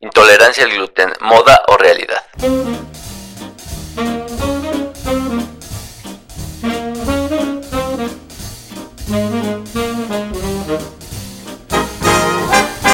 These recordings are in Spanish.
Intolerancia al gluten, moda o realidad.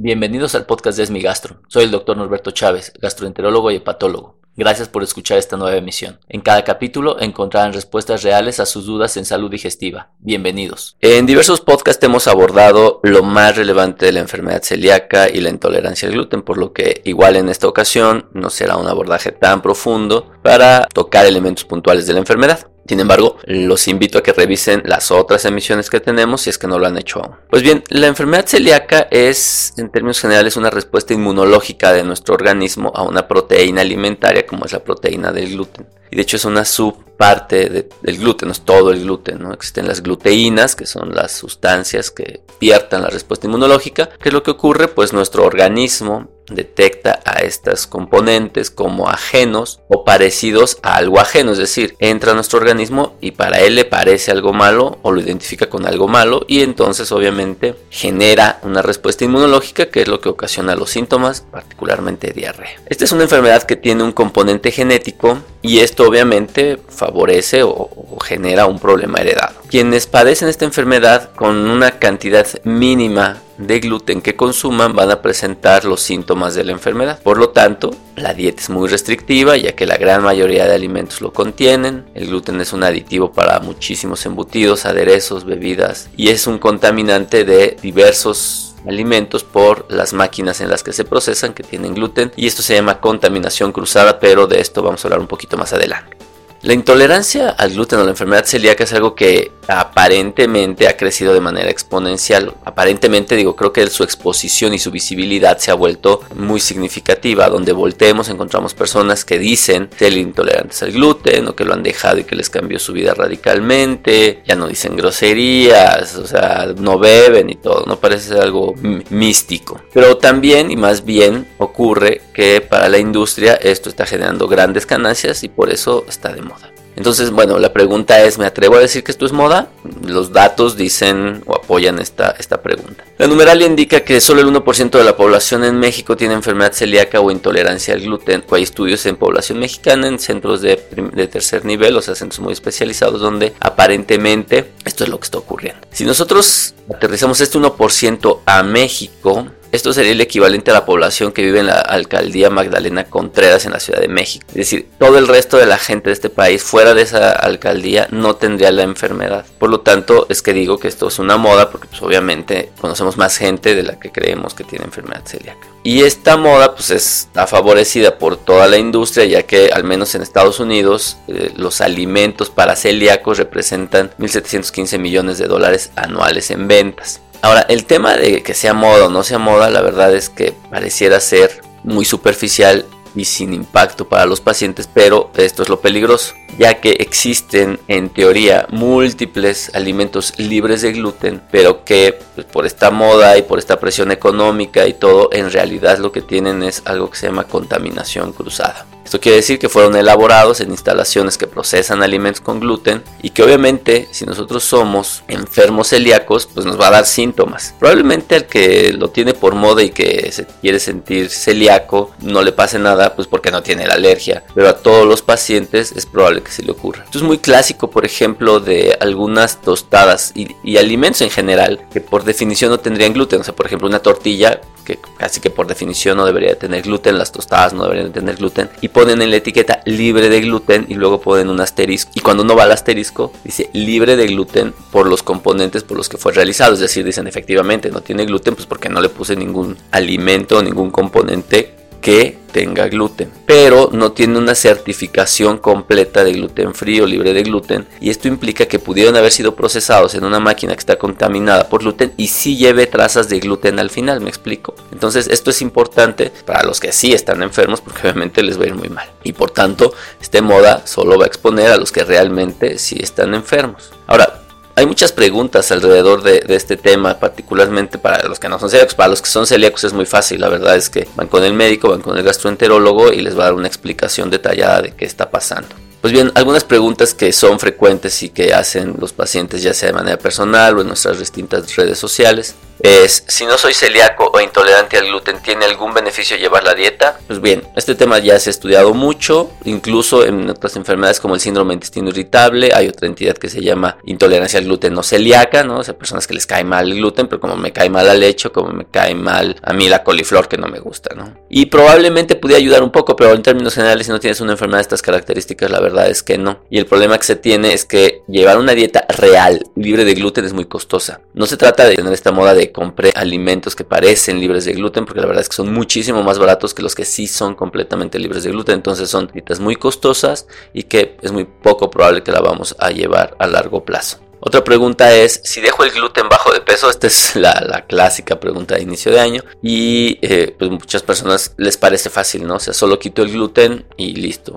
Bienvenidos al podcast de Esmi Gastro. Soy el doctor Norberto Chávez, gastroenterólogo y hepatólogo. Gracias por escuchar esta nueva emisión. En cada capítulo encontrarán respuestas reales a sus dudas en salud digestiva. Bienvenidos. En diversos podcasts hemos abordado lo más relevante de la enfermedad celíaca y la intolerancia al gluten, por lo que igual en esta ocasión no será un abordaje tan profundo para tocar elementos puntuales de la enfermedad. Sin embargo, los invito a que revisen las otras emisiones que tenemos si es que no lo han hecho aún. Pues bien, la enfermedad celíaca es, en términos generales, una respuesta inmunológica de nuestro organismo a una proteína alimentaria como es la proteína del gluten. Y de hecho es una subparte del gluten, no es todo el gluten, ¿no? Existen las gluteínas, que son las sustancias que piertan la respuesta inmunológica. ¿Qué es lo que ocurre? Pues nuestro organismo detecta a estos componentes como ajenos o parecidos a algo ajeno, es decir, entra a nuestro organismo y para él le parece algo malo o lo identifica con algo malo y entonces obviamente genera una respuesta inmunológica que es lo que ocasiona los síntomas, particularmente diarrea. Esta es una enfermedad que tiene un componente genético y esto obviamente favorece o, genera un problema heredado. Quienes padecen esta enfermedad con una cantidad mínima de gluten que consuman van a presentar los síntomas de la enfermedad. Por lo tanto, la dieta es muy restrictiva ya que la gran mayoría de alimentos lo contienen. El gluten es un aditivo para muchísimos embutidos, aderezos, bebidas y es un contaminante de diversos alimentos por las máquinas en las que se procesan que tienen gluten y esto se llama contaminación cruzada pero de esto vamos a hablar un poquito más adelante. La intolerancia al gluten o la enfermedad celíaca es algo que aparentemente ha crecido de manera exponencial. Aparentemente digo, creo que su exposición y su visibilidad se ha vuelto muy significativa. Donde volteemos encontramos personas que dicen ser intolerantes al gluten o que lo han dejado y que les cambió su vida radicalmente. Ya no dicen groserías, o sea, no beben y todo. No parece ser algo místico. Pero también y más bien ocurre que para la industria esto está generando grandes ganancias y por eso está de moda. Entonces, bueno, la pregunta es, ¿me atrevo a decir que esto es moda? Los datos dicen o apoyan esta, esta pregunta. La numeralia indica que solo el 1% de la población en México tiene enfermedad celíaca o intolerancia al gluten. Hay estudios en población mexicana en centros de, de tercer nivel, o sea, centros muy especializados, donde aparentemente esto es lo que está ocurriendo. Si nosotros aterrizamos este 1% a México, esto sería el equivalente a la población que vive en la alcaldía Magdalena Contreras en la Ciudad de México. Es decir, todo el resto de la gente de este país fuera de esa alcaldía no tendría la enfermedad. Por lo tanto, es que digo que esto es una moda porque pues, obviamente conocemos más gente de la que creemos que tiene enfermedad celíaca. Y esta moda pues está favorecida por toda la industria ya que al menos en Estados Unidos eh, los alimentos para celíacos representan 1.715 millones de dólares anuales en ventas. Ahora, el tema de que sea moda o no sea moda, la verdad es que pareciera ser muy superficial y sin impacto para los pacientes, pero esto es lo peligroso, ya que existen en teoría múltiples alimentos libres de gluten, pero que pues, por esta moda y por esta presión económica y todo, en realidad lo que tienen es algo que se llama contaminación cruzada. Esto quiere decir que fueron elaborados en instalaciones que procesan alimentos con gluten y que obviamente si nosotros somos enfermos celíacos pues nos va a dar síntomas. Probablemente al que lo tiene por moda y que se quiere sentir celíaco no le pase nada pues porque no tiene la alergia, pero a todos los pacientes es probable que se le ocurra. Esto es muy clásico por ejemplo de algunas tostadas y, y alimentos en general que por definición no tendrían gluten, o sea por ejemplo una tortilla que casi que por definición no debería tener gluten, las tostadas no deberían tener gluten, y ponen en la etiqueta libre de gluten y luego ponen un asterisco. Y cuando uno va al asterisco, dice libre de gluten por los componentes por los que fue realizado. Es decir, dicen efectivamente no tiene gluten, pues porque no le puse ningún alimento, ningún componente que tenga gluten, pero no tiene una certificación completa de gluten frío, libre de gluten, y esto implica que pudieron haber sido procesados en una máquina que está contaminada por gluten y sí lleve trazas de gluten al final, me explico. Entonces, esto es importante para los que sí están enfermos porque obviamente les va a ir muy mal. Y por tanto, esta moda solo va a exponer a los que realmente sí están enfermos. Ahora, hay muchas preguntas alrededor de, este tema, particularmente para los que no son celíacos. Para los que son celíacos es muy fácil, la verdad es que van con el médico, van con el gastroenterólogo y les va a dar una explicación detallada de qué está pasando. Pues bien, algunas preguntas que son frecuentes y que hacen los pacientes ya sea de manera personal o en nuestras distintas redes sociales es si no soy celíaco o intolerante al gluten, ¿tiene algún beneficio llevar la dieta? Pues bien, este tema ya se ha estudiado mucho, incluso en otras enfermedades como el síndrome de intestino irritable, hay otra entidad que se llama intolerancia al gluten no celíaca, ¿no? O sea, personas que les cae mal el gluten, pero como me cae mal la leche, como me cae mal a mí la coliflor que no me gusta, ¿no? Y probablemente pudiera ayudar un poco, pero en términos generales si no tienes una enfermedad de estas características, la verdad es que no. Y el problema que se tiene es que llevar una dieta real, libre de gluten, es muy costosa. No se trata de tener esta moda de comprar alimentos que parecen libres de gluten, porque la verdad es que son muchísimo más baratos que los que sí son completamente libres de gluten. Entonces son dietas muy costosas y que es muy poco probable que la vamos a llevar a largo plazo. Otra pregunta es, si dejo el gluten bajo de peso, esta es la, clásica pregunta de inicio de año y eh, pues muchas personas les parece fácil, ¿no? O sea, solo quito el gluten y listo.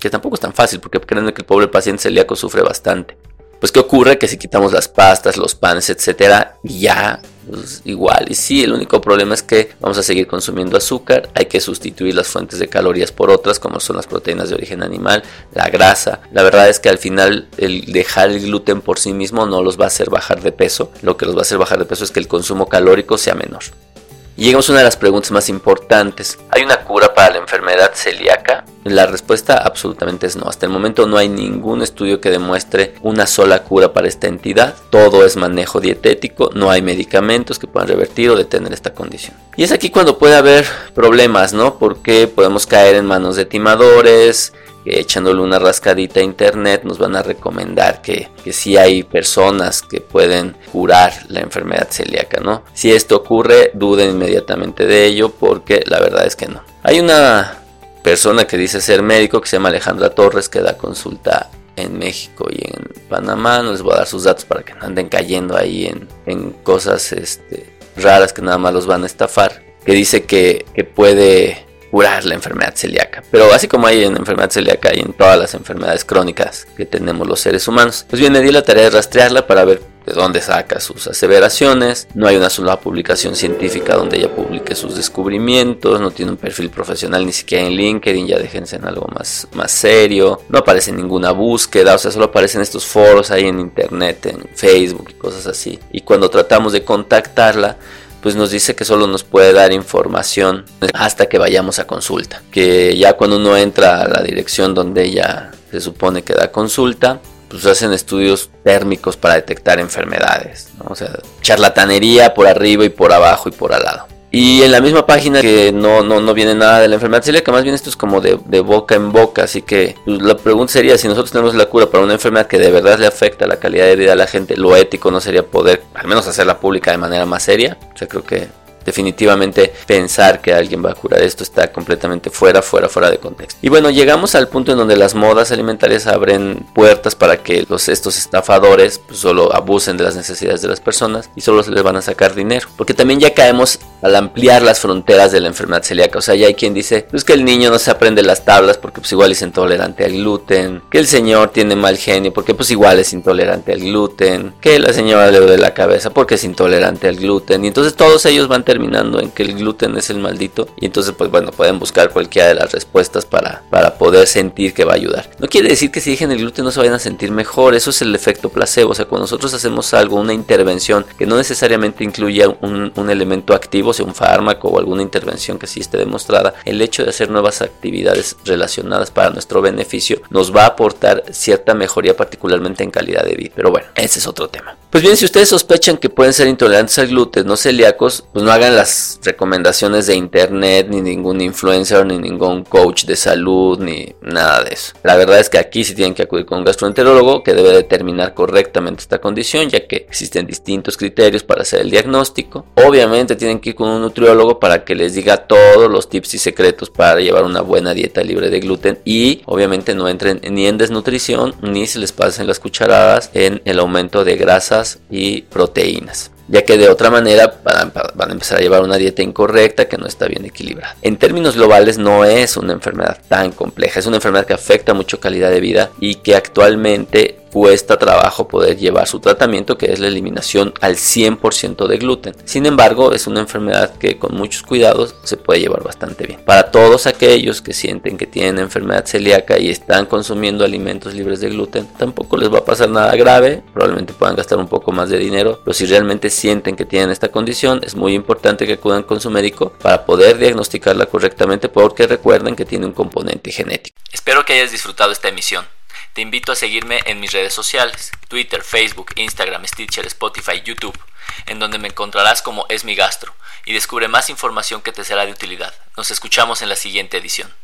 Que tampoco es tan fácil porque creen que el pobre paciente celíaco sufre bastante. Pues qué ocurre que si quitamos las pastas, los panes, etcétera, ya pues, igual. Y sí, el único problema es que vamos a seguir consumiendo azúcar, hay que sustituir las fuentes de calorías por otras, como son las proteínas de origen animal, la grasa. La verdad es que al final el dejar el gluten por sí mismo no los va a hacer bajar de peso, lo que los va a hacer bajar de peso es que el consumo calórico sea menor. Y llegamos a una de las preguntas más importantes. ¿Hay una cura para la enfermedad celíaca? La respuesta absolutamente es no. Hasta el momento no hay ningún estudio que demuestre una sola cura para esta entidad. Todo es manejo dietético, no hay medicamentos que puedan revertir o detener esta condición. Y es aquí cuando puede haber problemas, ¿no? Porque podemos caer en manos de timadores, echándole una rascadita a internet nos van a recomendar que, que sí hay personas que pueden curar la enfermedad celíaca, ¿no? Si esto ocurre, duden inmediatamente de ello porque la verdad es que no. Hay una persona que dice ser médico que se llama Alejandra Torres que da consulta en México y en Panamá. No les voy a dar sus datos para que no anden cayendo ahí en, en cosas este, raras que nada más los van a estafar. Que dice que, que puede curar la enfermedad celíaca. Pero así como hay en enfermedad celíaca y en todas las enfermedades crónicas que tenemos los seres humanos. Pues bien, me di la tarea de rastrearla para ver de dónde saca sus aseveraciones. No hay una sola publicación científica donde ella publique sus descubrimientos. No tiene un perfil profesional ni siquiera en LinkedIn. Ya déjense en algo más, más serio. No aparece ninguna búsqueda. O sea, solo aparecen estos foros ahí en internet, en Facebook y cosas así. Y cuando tratamos de contactarla, pues nos dice que solo nos puede dar información hasta que vayamos a consulta. Que ya cuando uno entra a la dirección donde ella se supone que da consulta, pues hacen estudios térmicos para detectar enfermedades. O sea, charlatanería por arriba y por abajo y por al lado. Y en la misma página que no, no, no viene nada de la enfermedad celíaca, más bien esto es como de, boca en boca. Así que pues, la pregunta sería, si nosotros tenemos la cura para una enfermedad que de verdad le afecta la calidad de vida a la gente, lo ético no sería poder al menos hacerla pública de manera más seria. O sea, creo que definitivamente pensar que alguien va a curar esto está completamente fuera, fuera, fuera de contexto. Y bueno, llegamos al punto en donde las modas alimentarias abren puertas para que los, estos estafadores pues, solo abusen de las necesidades de las personas y solo se les van a sacar dinero. Porque también ya caemos al ampliar las fronteras de la enfermedad celíaca. O sea, ya hay quien dice, pues que el niño no se aprende las tablas porque pues igual es intolerante al gluten, que el señor tiene mal genio porque pues igual es intolerante al gluten, que la señora le duele la cabeza porque es intolerante al gluten. Y entonces todos ellos van terminando en que el gluten es el maldito. Y entonces pues bueno, pueden buscar cualquiera de las respuestas para, para poder sentir que va a ayudar. No quiere decir que si dejen el gluten no se vayan a sentir mejor, eso es el efecto placebo. O sea, cuando nosotros hacemos algo, una intervención que no necesariamente incluye un, un elemento activo, sea un fármaco o alguna intervención que sí esté demostrada, el hecho de hacer nuevas actividades relacionadas para nuestro beneficio nos va a aportar cierta mejoría particularmente en calidad de vida. Pero bueno, ese es otro tema. Pues bien, si ustedes sospechan que pueden ser intolerantes al gluten, no celíacos, pues no hagan las recomendaciones de internet, ni ningún influencer, ni ningún coach de salud, ni nada de eso. La verdad es que aquí sí tienen que acudir con un gastroenterólogo que debe determinar correctamente esta condición, ya que existen distintos criterios para hacer el diagnóstico. Obviamente tienen que ir con un nutriólogo para que les diga todos los tips y secretos para llevar una buena dieta libre de gluten y obviamente no entren ni en desnutrición ni se les pasen las cucharadas en el aumento de grasa y proteínas ya que de otra manera van, a empezar a llevar una dieta incorrecta que no está bien equilibrada. En términos globales no es una enfermedad tan compleja, es una enfermedad que afecta mucho calidad de vida y que actualmente cuesta trabajo poder llevar su tratamiento, que es la eliminación al 100% de gluten. Sin embargo, es una enfermedad que con muchos cuidados se puede llevar bastante bien. Para todos aquellos que sienten que tienen enfermedad celíaca y están consumiendo alimentos libres de gluten, tampoco les va a pasar nada grave, probablemente puedan gastar un poco más de dinero, pero si realmente sienten que tienen esta condición, es muy importante que acudan con su médico para poder diagnosticarla correctamente porque recuerden que tiene un componente genético. Espero que hayas disfrutado esta emisión. Te invito a seguirme en mis redes sociales, Twitter, Facebook, Instagram, Stitcher, Spotify, YouTube, en donde me encontrarás como Es mi gastro y descubre más información que te será de utilidad. Nos escuchamos en la siguiente edición.